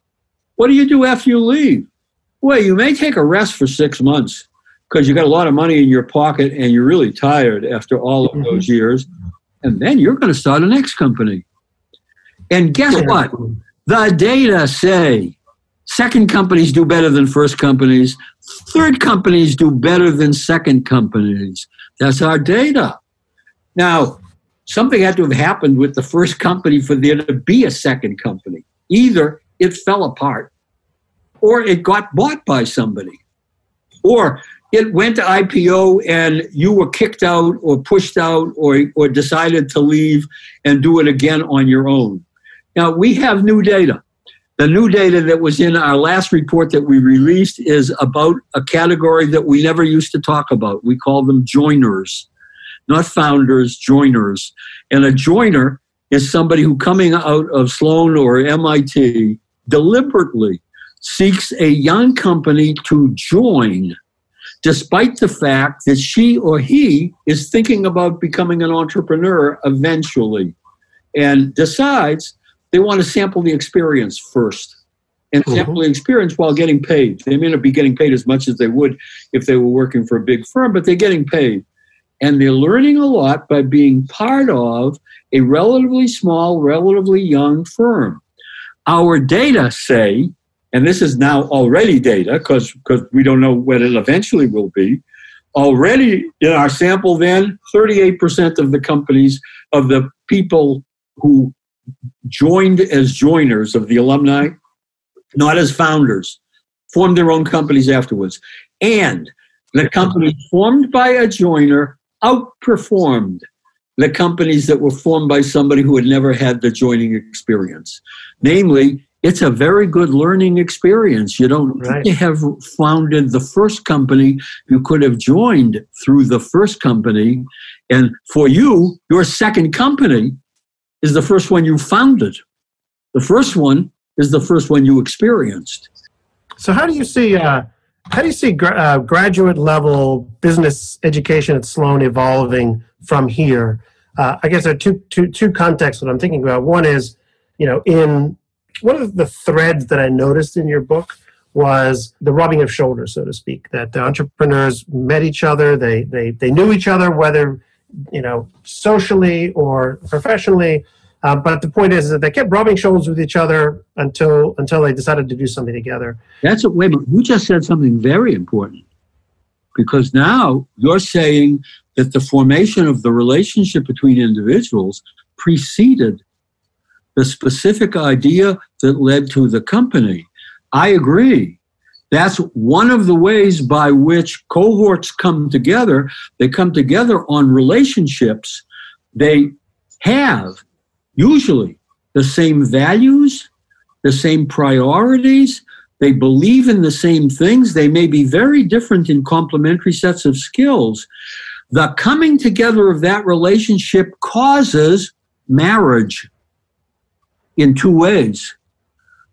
What do you do after you leave? Well, you may take a rest for six months because you got a lot of money in your pocket and you're really tired after all of mm-hmm. those years. And then you're going to start a next company. And guess what? The data say second companies do better than first companies, third companies do better than second companies. That's our data. Now, something had to have happened with the first company for there to be a second company. Either it fell apart or it got bought by somebody or it went to IPO and you were kicked out or pushed out or, or decided to leave and do it again on your own. Now, we have new data. The new data that was in our last report that we released is about a category that we never used to talk about. We call them joiners not founders, joiners. And a joiner is somebody who coming out of Sloan or MIT deliberately seeks a young company to join despite the fact that she or he is thinking about becoming an entrepreneur eventually and decides they want to sample the experience first and mm-hmm. sample the experience while getting paid. They may not be getting paid as much as they would if they were working for a big firm, but they're getting paid. And they're learning a lot by being part of a relatively small, relatively young firm. Our data say, and this is now already data because we don't know what it eventually will be. Already in our sample, then 38% of the companies, of the people who joined as joiners of the alumni, not as founders, formed their own companies afterwards. And the companies formed by a joiner outperformed the companies that were formed by somebody who had never had the joining experience. Namely, it's a very good learning experience. You don't right. have founded the first company. You could have joined through the first company. And for you, your second company is the first one you founded. The first one is the first one you experienced. So, how do you see uh, how do you see gra- uh, graduate level business education at Sloan evolving from here? Uh, I guess there are two, two, two contexts that I'm thinking about. One is, you know, in one of the threads that I noticed in your book was the rubbing of shoulders, so to speak. That the entrepreneurs met each other, they they they knew each other, whether you know socially or professionally. Uh, but the point is that they kept rubbing shoulders with each other until until they decided to do something together. That's a wait. You just said something very important because now you're saying that the formation of the relationship between individuals preceded the specific idea that led to the company. I agree. That's one of the ways by which cohorts come together. They come together on relationships. They have usually the same values, the same priorities. They believe in the same things. They may be very different in complementary sets of skills. The coming together of that relationship causes marriage in two ways.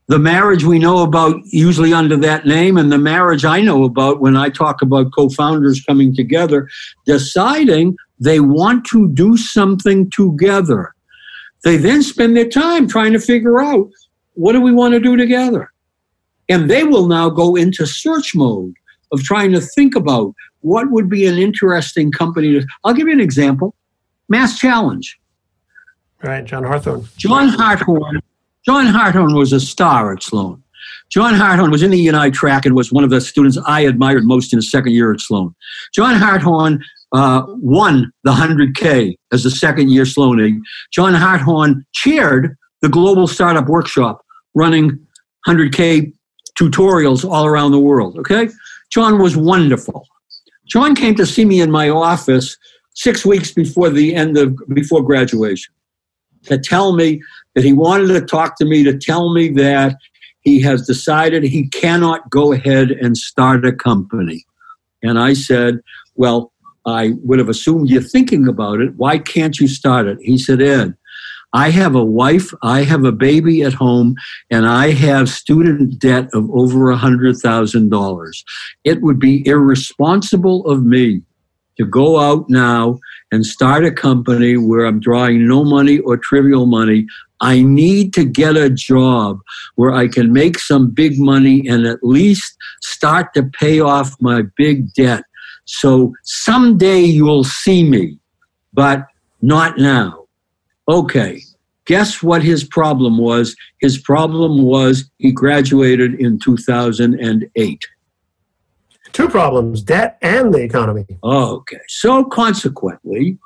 The marriage we know about, usually under that name, and the marriage I know about when I talk about co founders coming together, deciding they want to do something together. They then spend their time trying to figure out what do we want to do together? And they will now go into search mode of trying to think about what would be an interesting company to. I'll give you an example Mass Challenge. Right, John Harthorne. John Harthorne. John Harthorne was a star at Sloan. John Harthorne was in the E&I track and was one of the students I admired most in his second year at Sloan. John Harthorne uh, won the 100K as a second year Sloaning. John Harthorne chaired the Global Startup Workshop, running 100K tutorials all around the world. Okay? John was wonderful. John came to see me in my office six weeks before the end of before graduation to tell me that he wanted to talk to me to tell me that he has decided he cannot go ahead and start a company. And I said, Well, I would have assumed you're thinking about it. Why can't you start it? He said, Ed, I have a wife, I have a baby at home, and I have student debt of over a $100,000. It would be irresponsible of me to go out now and start a company where I'm drawing no money or trivial money. I need to get a job where I can make some big money and at least start to pay off my big debt. So someday you'll see me, but not now. Okay, guess what his problem was? His problem was he graduated in 2008. Two problems debt and the economy. Okay, so consequently,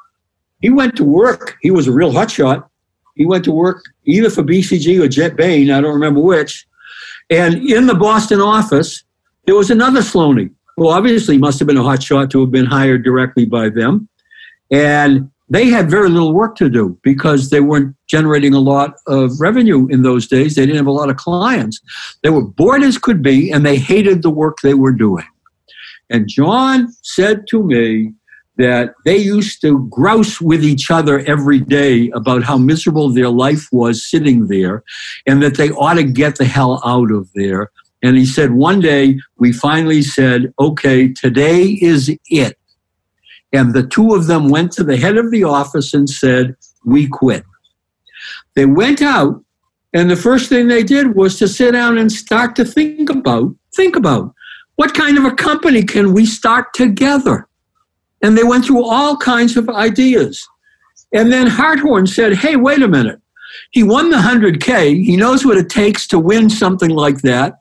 he went to work. He was a real hotshot. He went to work either for BCG or Jet Bain, I don't remember which. And in the Boston office, there was another Sloaney who obviously it must have been a hot shot to have been hired directly by them. And they had very little work to do because they weren't generating a lot of revenue in those days. They didn't have a lot of clients. They were bored as could be, and they hated the work they were doing. And John said to me that they used to grouse with each other every day about how miserable their life was sitting there and that they ought to get the hell out of there And he said, one day we finally said, okay, today is it. And the two of them went to the head of the office and said, we quit. They went out, and the first thing they did was to sit down and start to think about, think about what kind of a company can we start together? And they went through all kinds of ideas. And then Harthorne said, hey, wait a minute. He won the 100K. He knows what it takes to win something like that.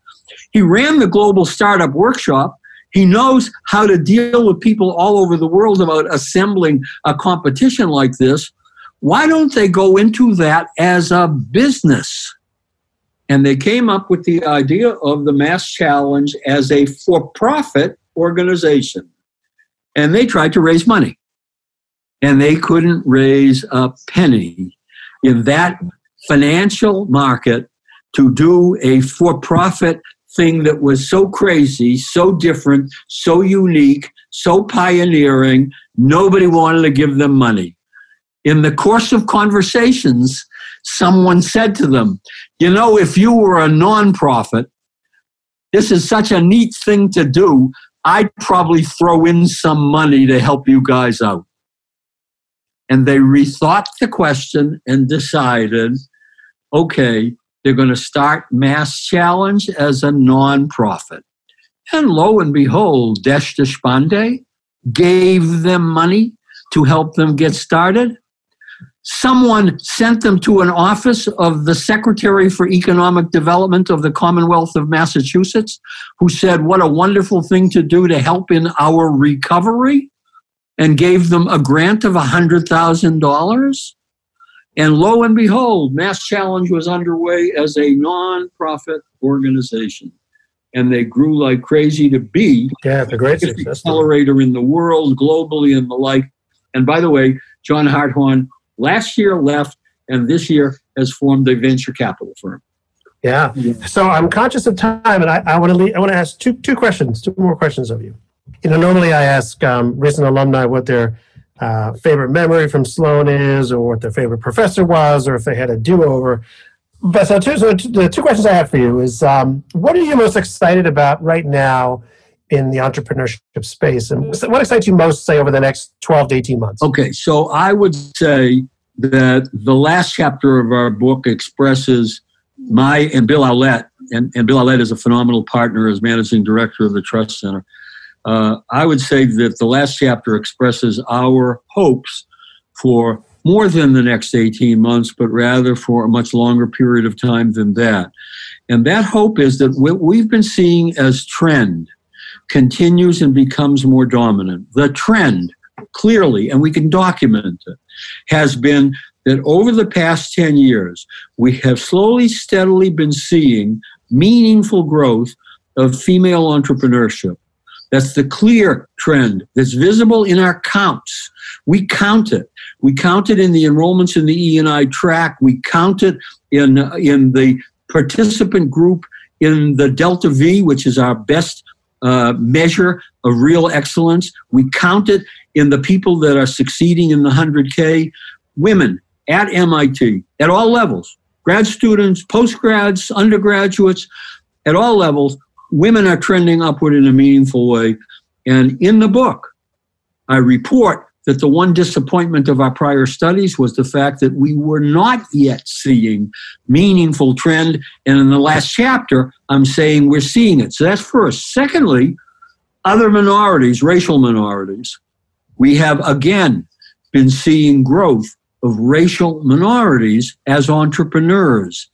He ran the Global Startup Workshop. He knows how to deal with people all over the world about assembling a competition like this. Why don't they go into that as a business? And they came up with the idea of the Mass Challenge as a for profit organization. And they tried to raise money. And they couldn't raise a penny in that financial market to do a for profit thing that was so crazy, so different, so unique, so pioneering, nobody wanted to give them money. In the course of conversations, someone said to them, You know, if you were a nonprofit, this is such a neat thing to do. I'd probably throw in some money to help you guys out. And they rethought the question and decided okay, they're going to start Mass Challenge as a nonprofit. And lo and behold, Desh Deshpande gave them money to help them get started. Someone sent them to an office of the Secretary for Economic Development of the Commonwealth of Massachusetts, who said, What a wonderful thing to do to help in our recovery, and gave them a grant of $100,000. And lo and behold, Mass Challenge was underway as a non-profit organization. And they grew like crazy to be yeah, the great the accelerator in the world, globally, and the like. And by the way, John Harthorne last year left, and this year has formed a venture capital firm. Yeah. So I'm conscious of time, and I, I want to I want to ask two two questions, two more questions of you. You know, normally I ask um, recent alumni what their uh, favorite memory from Sloan is, or what their favorite professor was, or if they had a do-over. But so, two, so the two questions I have for you is: um, What are you most excited about right now in the entrepreneurship space, and what excites you most, say, over the next twelve to eighteen months? Okay, so I would say that the last chapter of our book expresses my and Bill Aulet, and, and Bill Aulet is a phenomenal partner as managing director of the Trust Center. Uh, I would say that the last chapter expresses our hopes for more than the next 18 months, but rather for a much longer period of time than that. And that hope is that what we've been seeing as trend continues and becomes more dominant. The trend, clearly, and we can document it, has been that over the past 10 years, we have slowly, steadily been seeing meaningful growth of female entrepreneurship. That's the clear trend that's visible in our counts. We count it. We count it in the enrollments in the E&I track. We count it in, in the participant group in the Delta V, which is our best uh, measure of real excellence. We count it in the people that are succeeding in the 100K. Women at MIT at all levels, grad students, postgrads, undergraduates, at all levels, women are trending upward in a meaningful way. And in the book, I report that the one disappointment of our prior studies was the fact that we were not yet seeing meaningful trend. And in the last chapter, I'm saying we're seeing it. So that's first. Secondly, other minorities, racial minorities. We have again been seeing growth of racial minorities as entrepreneurs.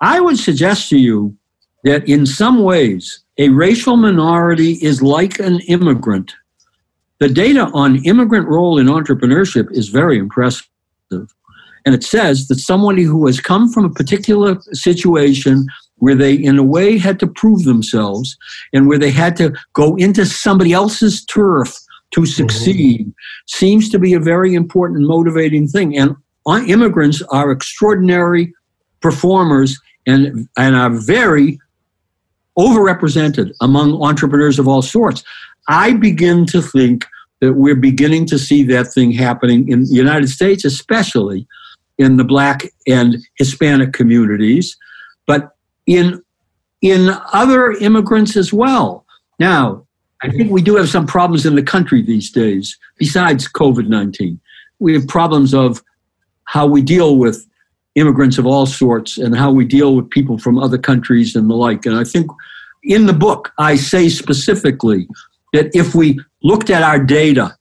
I would suggest to you that in some ways, a racial minority is like an immigrant. The data on immigrant role in entrepreneurship is very impressive. And it says that somebody who has come from a particular situation where they, in a way, had to prove themselves and where they had to go into somebody else's turf to mm-hmm. succeed mm-hmm. seems to be a very important motivating thing. And immigrants are extraordinary performers and, and are very overrepresented among entrepreneurs of all sorts. I begin to think that we're beginning to see that thing happening in the United States, especially in the black and Hispanic communities. But in in other immigrants as well. Now, I think we do have some problems in the country these days, besides COVID 19. We have problems of how we deal with immigrants of all sorts and how we deal with people from other countries and the like. And I think in the book, I say specifically that if we looked at our data,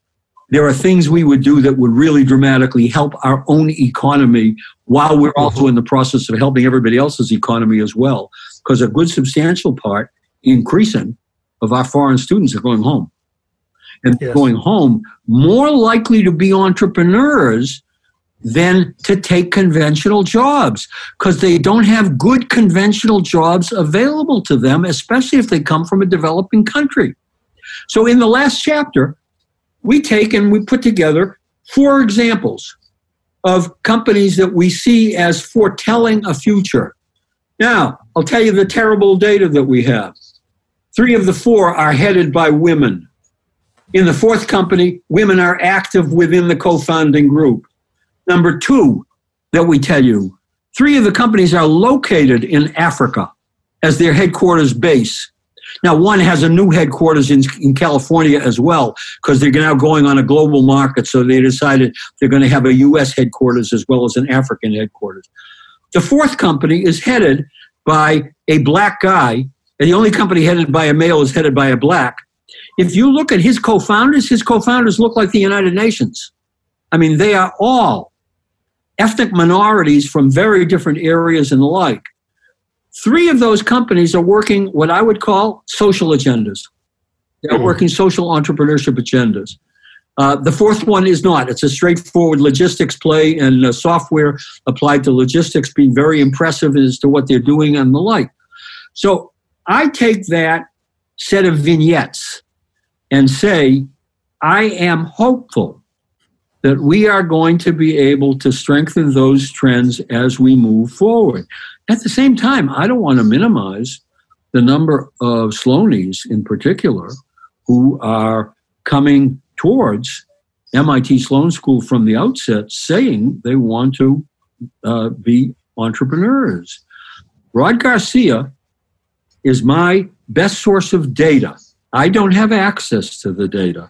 there are things we would do that would really dramatically help our own economy while we're also in the process of helping everybody else's economy as well. Because a good substantial part, increasing, of our foreign students are going home. And yes. going home more likely to be entrepreneurs than to take conventional jobs because they don't have good conventional jobs available to them, especially if they come from a developing country. So, in the last chapter, we take and we put together four examples of companies that we see as foretelling a future. Now, I'll tell you the terrible data that we have. Three of the four are headed by women. In the fourth company, women are active within the co founding group. Number two, that we tell you, three of the companies are located in Africa as their headquarters base. Now, one has a new headquarters in, in California as well, because they're now going on a global market. So they decided they're going to have a U.S. headquarters as well as an African headquarters. The fourth company is headed by a black guy, and the only company headed by a male is headed by a black. If you look at his co founders, his co founders look like the United Nations. I mean, they are all ethnic minorities from very different areas and the like. Three of those companies are working what I would call social agendas. They're mm working social entrepreneurship agendas. Uh, the fourth one is not. It's a straightforward logistics play and uh, software applied to logistics being very impressive as to what they're doing and the like. So I take that set of vignettes and say, I am hopeful that we are going to be able to strengthen those trends as we move forward. At the same time, I don't want to minimize the number of Sloanies in particular who are coming towards MIT Sloan School from the outset saying they want to uh, be entrepreneurs. Rod Garcia is my best source of data. I don't have access to the data.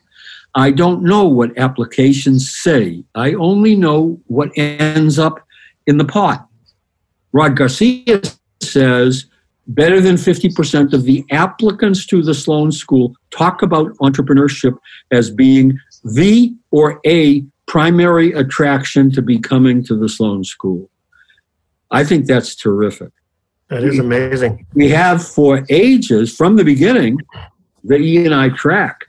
I don't know what applications say. I only know what ends up in the pot. Rod Garcia says better than 50% of the applicants to the Sloan School talk about entrepreneurship as being the or a primary attraction to be coming to the Sloan School. I think that's terrific. That is amazing. We have for ages, from the beginning, the E&I track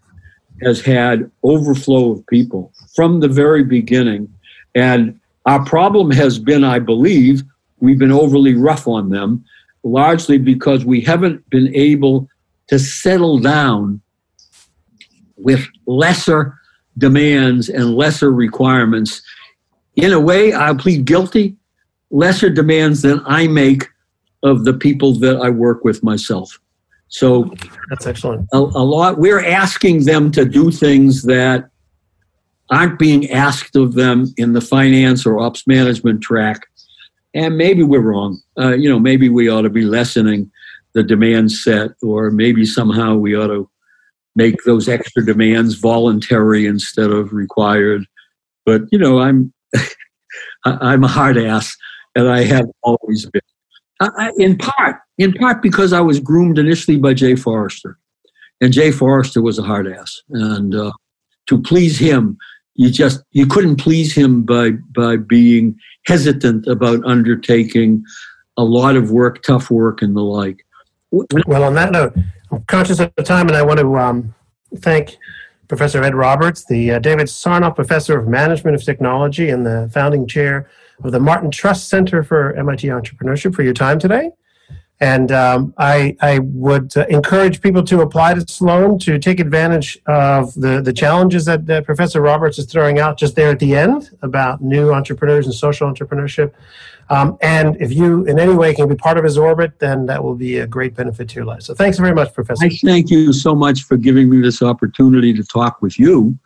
has had overflow of people from the very beginning. And our problem has been, I believe, we've been overly rough on them, largely because we haven't been able to settle down with lesser demands and lesser requirements. In a way, I'll plead guilty, lesser demands than I make of the people that I work with myself. So that's excellent. A, a lot, we're asking them to do things that aren't being asked of them in the finance or ops management track and maybe we're wrong. Uh, you know, maybe we ought to be lessening the demand set, or maybe somehow we ought to make those extra demands voluntary instead of required. But you know, I'm I'm a hard ass, and I have always been. I, in part, in part because I was groomed initially by Jay Forrester, and Jay Forrester was a hard ass, and uh, to please him, you just you couldn't please him by by being hesitant about undertaking a lot of work, tough work, and the like. Well, on that note, I'm conscious of the time, and I want to um, thank Professor Ed Roberts, the uh, David Sarnoff Professor of Management of Technology and the founding chair of the Martin Trust Center for MIT Entrepreneurship, for your time today. And um, I, I would uh, encourage people to apply to Sloan to take advantage of the, the challenges that, that Professor Roberts is throwing out just there at the end about new entrepreneurs and social entrepreneurship. Um, and if you in any way can be part of his orbit, then that will be a great benefit to your life. So thanks very much, Professor. I thank you so much for giving me this opportunity to talk with you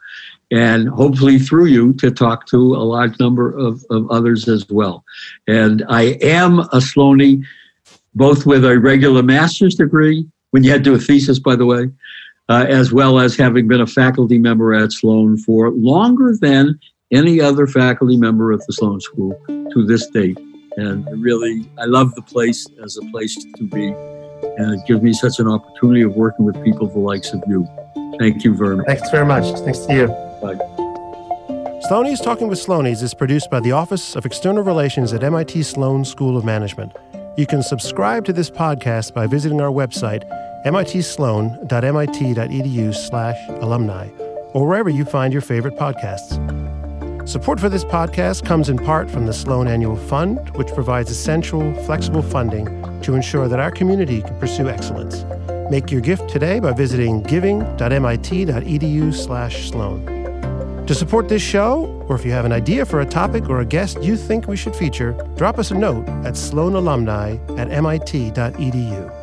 and hopefully through you to talk to a large number of, of others as well. And I am a Sloaney both with a regular master's degree, when you had to do a thesis, by the way, uh, as well as having been a faculty member at Sloan for longer than any other faculty member at the Sloan School to this date. And really, I love the place as a place to be. And it gives me such an opportunity of working with people the likes of you. Thank you very much. Thanks very much. Thanks to you. Bye. Sloanies Talking with Sloanies is produced by the Office of External Relations at MIT Sloan School of Management. You can subscribe to this podcast by visiting our website, mitsloan.mit.edu slash alumni, or wherever you find your favorite podcasts. Support for this podcast comes in part from the Sloan Annual Fund, which provides essential, flexible funding to ensure that our community can pursue excellence. Make your gift today by visiting giving.mit.edu slash Sloan. To support this show, or if you have an idea for a topic or a guest you think we should feature, drop us a note at sloanalumni at mit.edu.